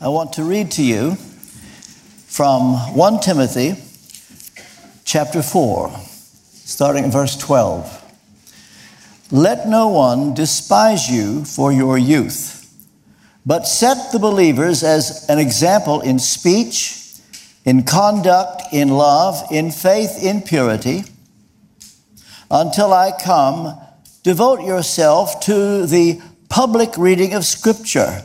I want to read to you from 1 Timothy chapter 4, starting at verse 12. Let no one despise you for your youth, but set the believers as an example in speech, in conduct, in love, in faith, in purity. Until I come, devote yourself to the public reading of Scripture,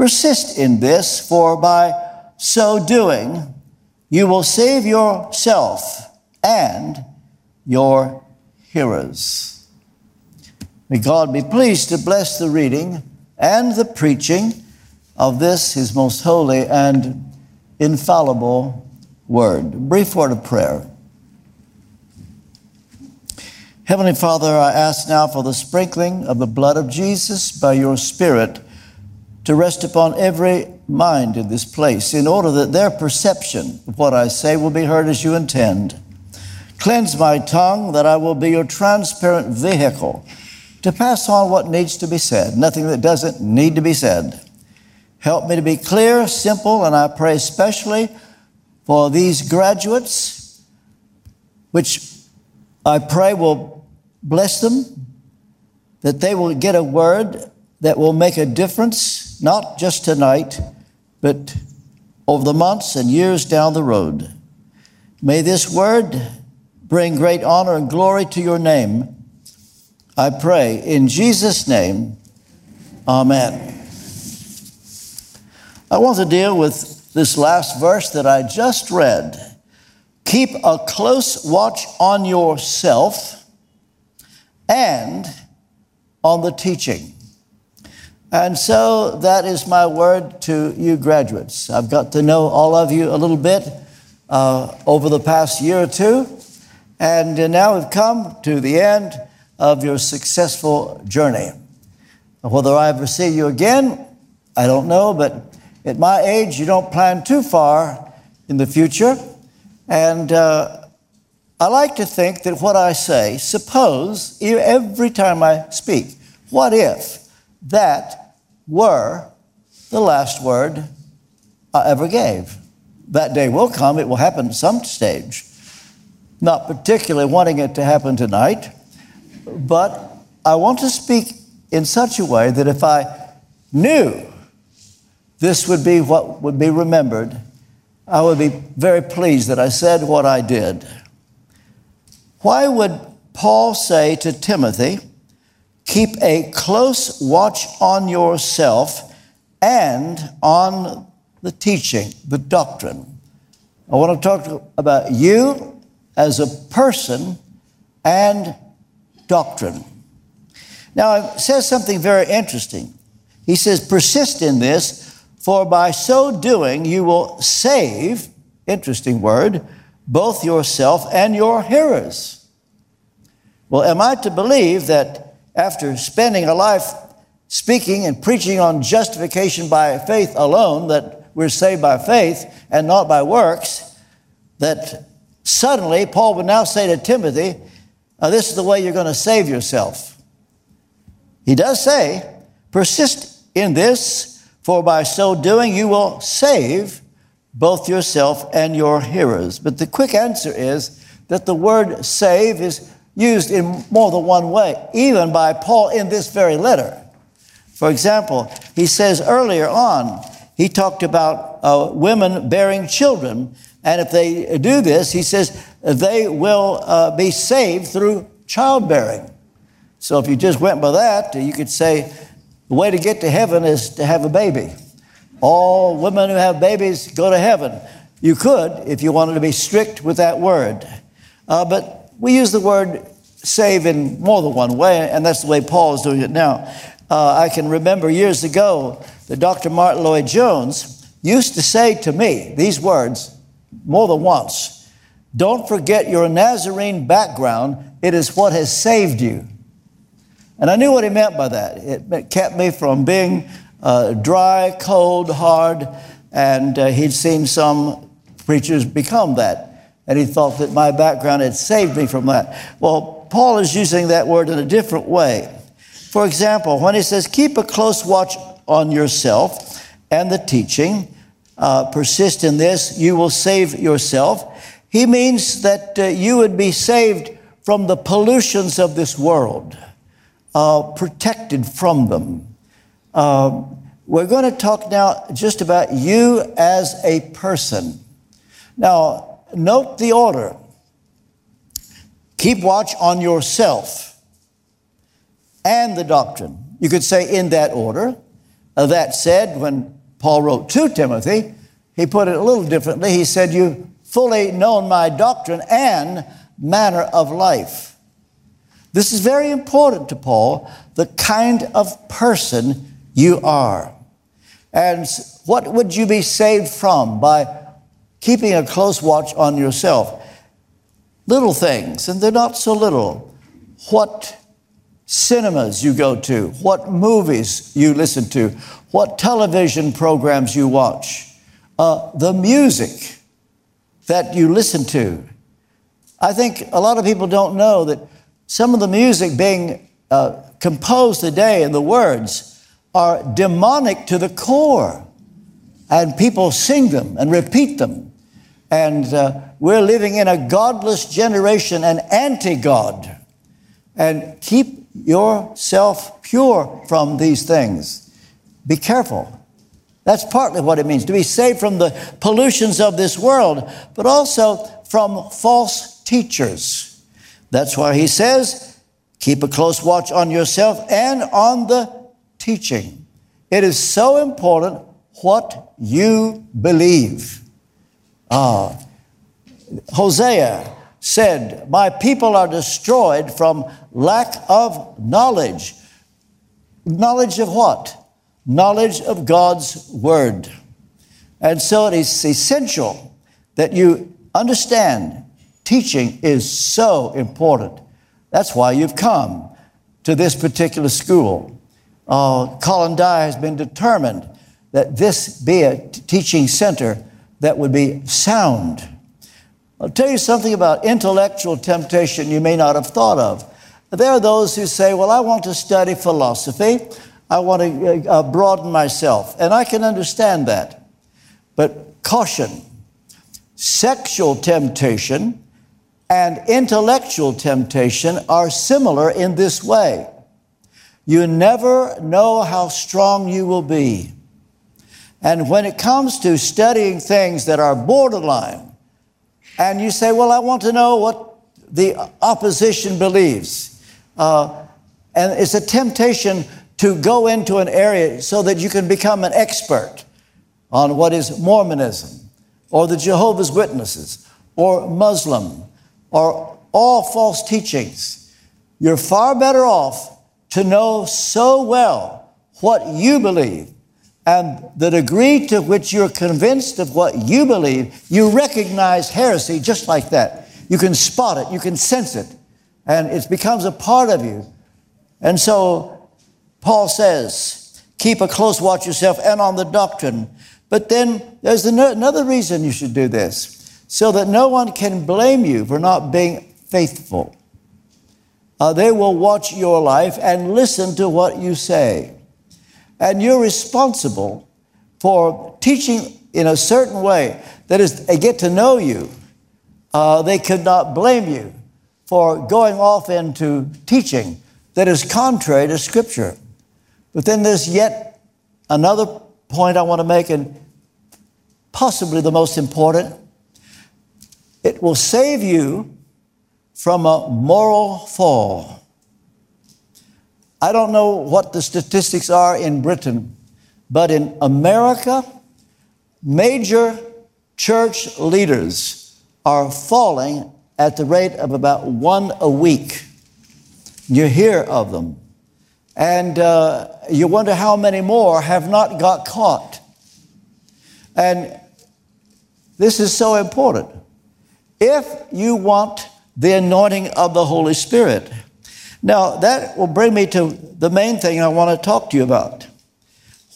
Persist in this, for by so doing, you will save yourself and your hearers. May God be pleased to bless the reading and the preaching of this, his most holy and infallible word. Brief word of prayer. Heavenly Father, I ask now for the sprinkling of the blood of Jesus by your Spirit to rest upon every mind in this place in order that their perception of what I say will be heard as you intend. Cleanse my tongue that I will be your transparent vehicle to pass on what needs to be said, nothing that doesn't need to be said. Help me to be clear, simple, and I pray especially for these graduates, which I pray will bless them, that they will get a word that will make a difference, not just tonight, but over the months and years down the road. May this word bring great honor and glory to your name. I pray in Jesus' name, Amen. I want to deal with this last verse that I just read. Keep a close watch on yourself and on the teaching. And so that is my word to you graduates. I've got to know all of you a little bit uh, over the past year or two. And now we've come to the end of your successful journey. Whether I ever see you again, I don't know, but at my age, you don't plan too far in the future. And uh, I like to think that what I say, suppose every time I speak, what if that were the last word I ever gave. That day will come, it will happen at some stage. Not particularly wanting it to happen tonight, but I want to speak in such a way that if I knew this would be what would be remembered, I would be very pleased that I said what I did. Why would Paul say to Timothy, Keep a close watch on yourself and on the teaching, the doctrine. I want to talk about you as a person and doctrine. Now, it says something very interesting. He says, Persist in this, for by so doing you will save, interesting word, both yourself and your hearers. Well, am I to believe that after spending a life speaking and preaching on justification by faith alone, that we're saved by faith and not by works, that suddenly Paul would now say to Timothy, This is the way you're going to save yourself. He does say, Persist in this, for by so doing you will save both yourself and your hearers. But the quick answer is that the word save is used in more than one way, even by Paul in this very letter. For example, he says earlier on, he talked about uh, women bearing children. And if they do this, he says they will uh, be saved through childbearing. So if you just went by that, you could say the way to get to heaven is to have a baby. All women who have babies go to heaven. You could if you wanted to be strict with that word. Uh, but we use the word save in more than one way, and that's the way Paul is doing it now. Uh, I can remember years ago that Dr. Martyn Lloyd-Jones used to say to me these words more than once Don't forget your Nazarene background, it is what has saved you. And I knew what he meant by that. It kept me from being uh, dry, cold, hard, and uh, he'd seen some preachers become that. And he thought that my background had saved me from that. Well, Paul is using that word in a different way. For example, when he says, keep a close watch on yourself and the teaching, uh, persist in this, you will save yourself. He means that uh, you would be saved from the pollutions of this world, uh, protected from them. Um, we're going to talk now just about you as a person. Now, note the order. Keep watch on yourself and the doctrine. You could say in that order. Uh, that said, when Paul wrote to Timothy, he put it a little differently. He said, You've fully known my doctrine and manner of life. This is very important to Paul, the kind of person you are. And what would you be saved from by keeping a close watch on yourself? little things, and they're not so little. What cinemas you go to, what movies you listen to, what television programs you watch, uh, the music that you listen to. I think a lot of people don't know that some of the music being uh, composed today and the words are demonic to the core. And people sing them and repeat them. And uh, we're living in a godless generation, an anti God. And keep yourself pure from these things. Be careful. That's partly what it means to be saved from the pollutions of this world, but also from false teachers. That's why he says, keep a close watch on yourself and on the teaching. It is so important what you believe. Ah, Hosea said, My people are destroyed from lack of knowledge. Knowledge of what? Knowledge of God's Word. And so it is essential that you understand teaching is so important. That's why you've come to this particular school. Uh, Colin Dye has been determined that this be a teaching center that would be sound I'll tell you something about intellectual temptation you may not have thought of. There are those who say, Well, I want to study philosophy, I want to uh, uh, broaden myself, and I can understand that. But caution sexual temptation and intellectual temptation are similar in this way. You never know how strong you will be. And when it comes to studying things that are borderline, and you say, Well, I want to know what the opposition believes. Uh, and it's a temptation to go into an area so that you can become an expert on what is Mormonism or the Jehovah's Witnesses or Muslim or all false teachings. You're far better off to know so well what you believe and the degree to which you're convinced of what you believe, you recognize heresy just like that. You can spot it, you can sense it, and it becomes a part of you. And so Paul says, keep a close watch yourself and on the doctrine. But then there's another reason you should do this, so that no one can blame you for not being faithful. Uh, they will watch your life and listen to what you say and you're responsible for teaching in a certain way. That is, they get to know you. Uh, they could not blame you for going off into teaching that is contrary to Scripture. But then there's yet another point I want to make, and possibly the most important. It will save you from a moral fall. I don't know what the statistics are in Britain, but in America, major church leaders are falling at the rate of about one a week. You hear of them. And uh, you wonder how many more have not got caught. And this is so important. If you want the anointing of the Holy Spirit, now that will bring me to the main thing I want to talk to you about.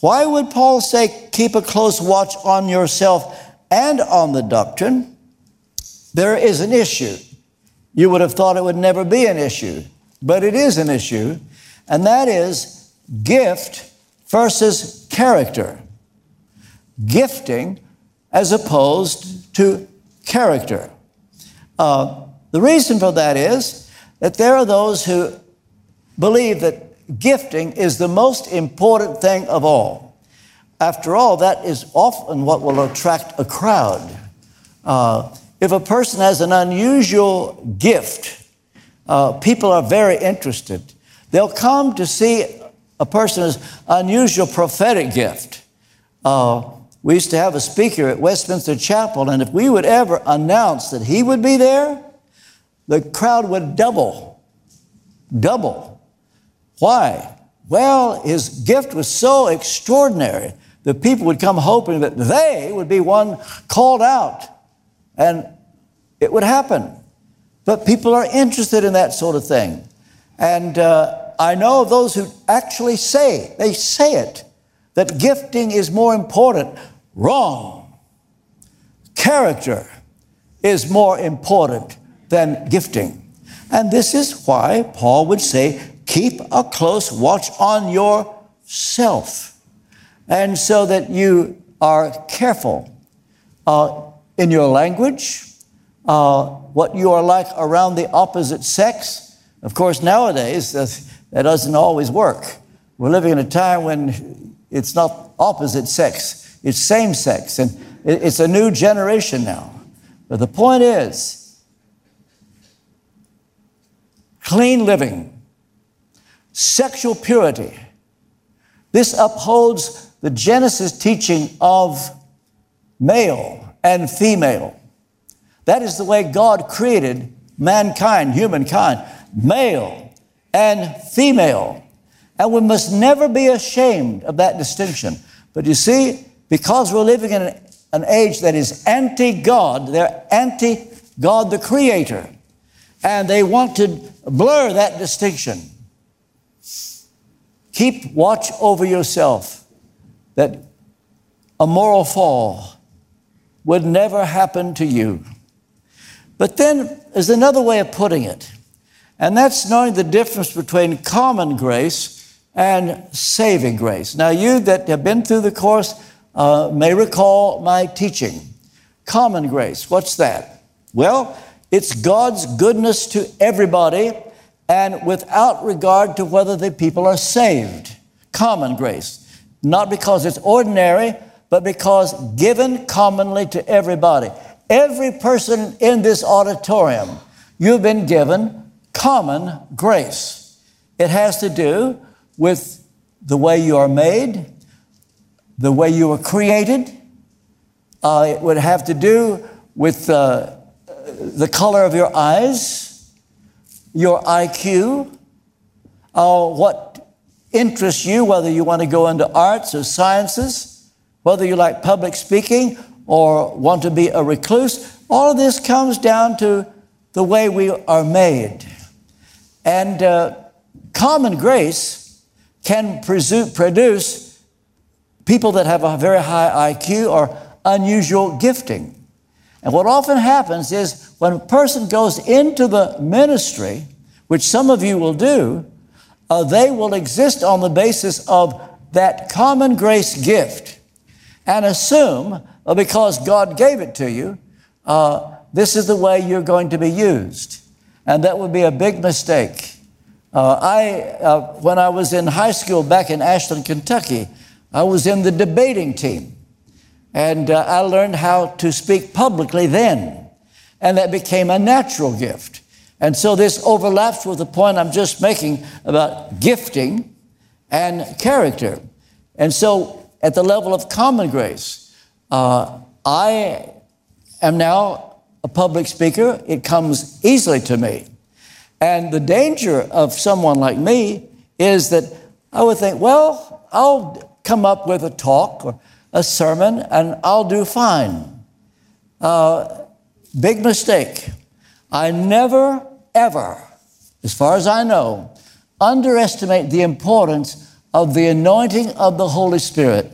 Why would Paul say, keep a close watch on yourself and on the doctrine? There is an issue. You would have thought it would never be an issue, but it is an issue, and that is gift versus character. Gifting as opposed to character. Uh, the reason for that is that there are those who believe that gifting is the most important thing of all. After all, that is often what will attract a crowd. Uh, if a person has an unusual gift, uh, people are very interested. They'll come to see a person's unusual prophetic gift. Uh, we used to have a speaker at Westminster Chapel, and if we would ever announce that he would be there, the crowd would double. Double. Why? Well, his gift was so extraordinary that people would come hoping that they would be one called out. And it would happen. But people are interested in that sort of thing. And uh, I know of those who actually say, they say it, that gifting is more important. Wrong. Character is more important than gifting. And this is why Paul would say, keep a close watch on yourself. And so that you are careful uh, in your language, uh, what you are like around the opposite sex. Of course, nowadays, that doesn't always work. We're living in a time when it's not opposite sex, it's same sex, and it's a new generation now. But the point is clean living, sexual purity. This upholds the Genesis teaching of male and female. That is the way God created mankind, humankind, male and female. And we must never be ashamed of that distinction. But you see, because we're living in an, an age that is anti God, they're anti God the Creator, and they want to blur that distinction. Keep watch over yourself that a moral fall would never happen to you. But then there's another way of putting it, and that's knowing the difference between common grace and saving grace. Now, you that have been through the course uh, may recall my teaching. Common grace, what's that? Well, it's God's goodness to everybody and without regard to whether the people are saved. Common grace. Not because it's ordinary, but because given commonly to everybody. Every person in this auditorium, you've been given common grace. It has to do with the way you are made, the way you were created. Uh, it would have to do with uh, the color of your eyes, your IQ, uh, what interests you, whether you want to go into arts or sciences, whether you like public speaking or want to be a recluse. All of this comes down to the way we are made. And uh, common grace can produce people that have a very high IQ or unusual gifting. And what often happens is when a person goes into the ministry, which some of you will do, uh, they will exist on the basis of that common grace gift and assume well, because God gave it to you, uh, this is the way you're going to be used. And that would be a big mistake. Uh, I, uh, when I was in high school back in Ashland, Kentucky, I was in the debating team. And uh, I learned how to speak publicly then. And that became a natural gift. And so this overlaps with the point I'm just making about gifting and character. And so at the level of common grace, uh, I am now a public speaker. It comes easily to me. And the danger of someone like me is that I would think, well, I'll come up with a talk or a sermon and I'll do fine. Uh, big mistake. I never, ever, as far as I know, underestimate the importance of the anointing of the Holy Spirit.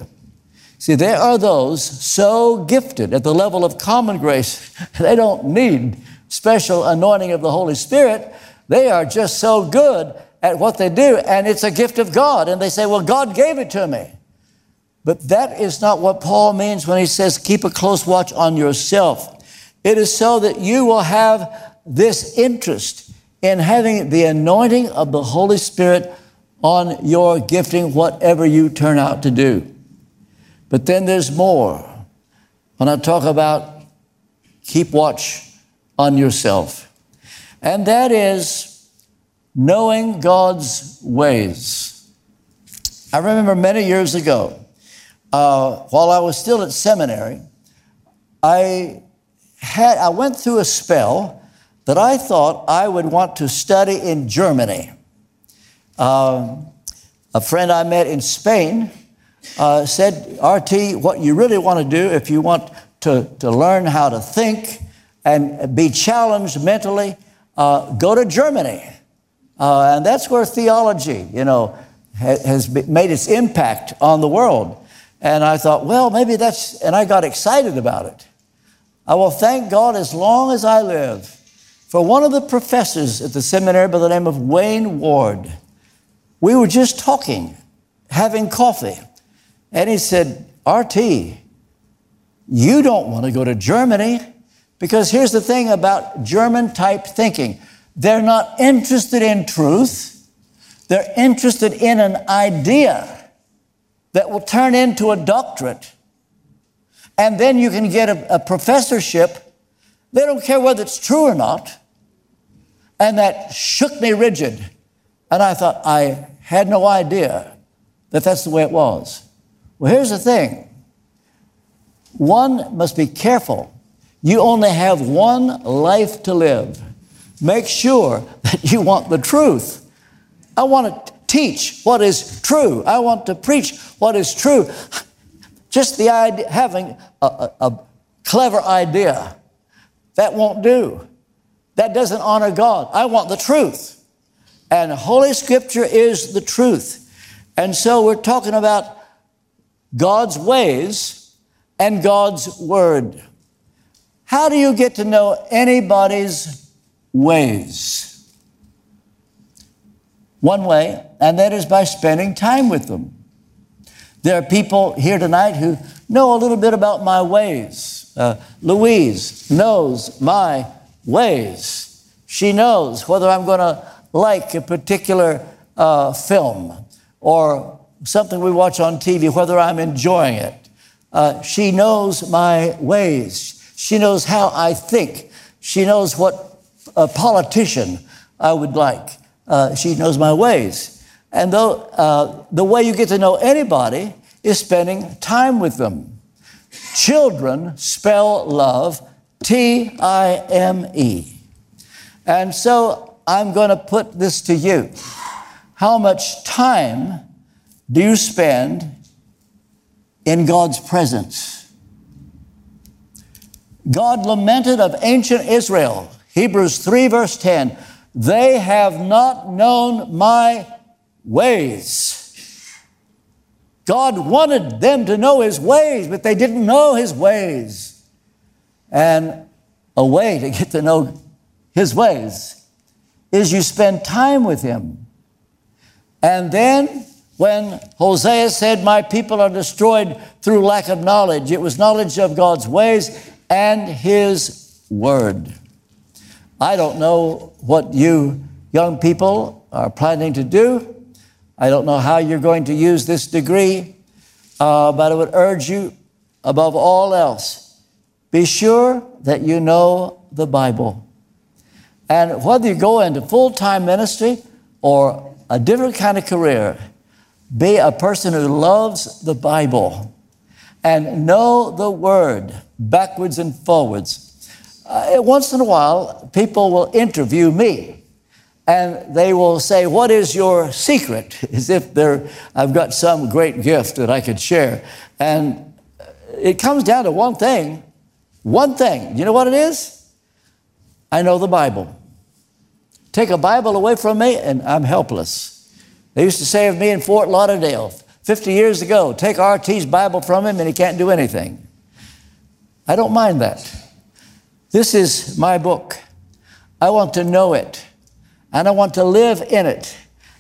See, there are those so gifted at the level of common grace, they don't need special anointing of the Holy Spirit. They are just so good at what they do, and it's a gift of God. And they say, Well, God gave it to me. But that is not what Paul means when he says, Keep a close watch on yourself. It is so that you will have this interest in having the anointing of the Holy Spirit on your gifting, whatever you turn out to do. But then there's more. When I talk about keep watch on yourself, and that is knowing God's ways. I remember many years ago, uh, while I was still at seminary, I had I went through a spell that I thought I would want to study in Germany. Um, a friend I met in Spain uh, said, RT, what you really want to do if you want to, to learn how to think and be challenged mentally, uh, go to Germany. Uh, and that's where theology, you know, has made its impact on the world. And I thought, well, maybe that's, and I got excited about it. I will thank God as long as I live for one of the professors at the seminary by the name of Wayne Ward. We were just talking, having coffee, and he said, RT, you don't want to go to Germany because here's the thing about German type thinking they're not interested in truth, they're interested in an idea that will turn into a doctorate. And then you can get a, a professorship. They don't care whether it's true or not. And that shook me rigid. And I thought, I had no idea that that's the way it was. Well, here's the thing one must be careful. You only have one life to live. Make sure that you want the truth. I want to teach what is true. I want to preach what is true. Just the idea, having a, a, a clever idea, that won't do. That doesn't honor God. I want the truth. And Holy Scripture is the truth. And so we're talking about God's ways and God's Word. How do you get to know anybody's ways? One way, and that is by spending time with them. There are people here tonight who know a little bit about my ways. Uh, Louise knows my ways. She knows whether I'm going to like a particular uh, film or something we watch on TV, whether I'm enjoying it. Uh, she knows my ways. She knows how I think. She knows what a politician I would like. Uh, she knows my ways. And though, uh, the way you get to know anybody is spending time with them. Children spell love T I M E. And so I'm going to put this to you. How much time do you spend in God's presence? God lamented of ancient Israel, Hebrews 3, verse 10 they have not known my ways. God wanted them to know His ways, but they didn't know His ways. And a way to get to know His ways is you spend time with Him. And then when Hosea said, My people are destroyed through lack of knowledge, it was knowledge of God's ways and His Word. I don't know what you young people are planning to do. I don't know how you're going to use this degree, uh, but I would urge you, above all else, be sure that you know the Bible. And whether you go into full time ministry or a different kind of career, be a person who loves the Bible and know the Word backwards and forwards uh, once in a while, people will interview me and they will say, What is your secret? As if I've got some great gift that I could share. And it comes down to one thing. One thing. You know what it is? I know the Bible. Take a Bible away from me, and I'm helpless. They used to say of me in Fort Lauderdale 50 years ago take RT's Bible from him, and he can't do anything. I don't mind that. This is my book. I want to know it, and I want to live in it.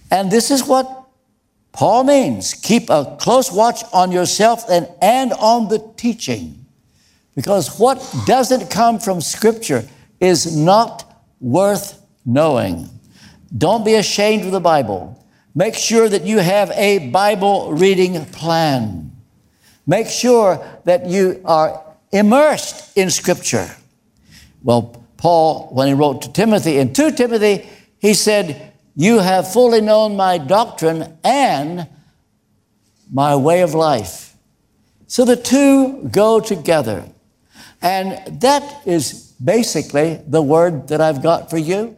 And this is what Paul means keep a close watch on yourself and, and on the teaching. Because what doesn't come from Scripture is not worth knowing. Don't be ashamed of the Bible. Make sure that you have a Bible reading plan. Make sure that you are immersed in Scripture. Well, Paul, when he wrote to Timothy, in 2 Timothy, he said, You have fully known my doctrine and my way of life. So the two go together. And that is basically the word that I've got for you.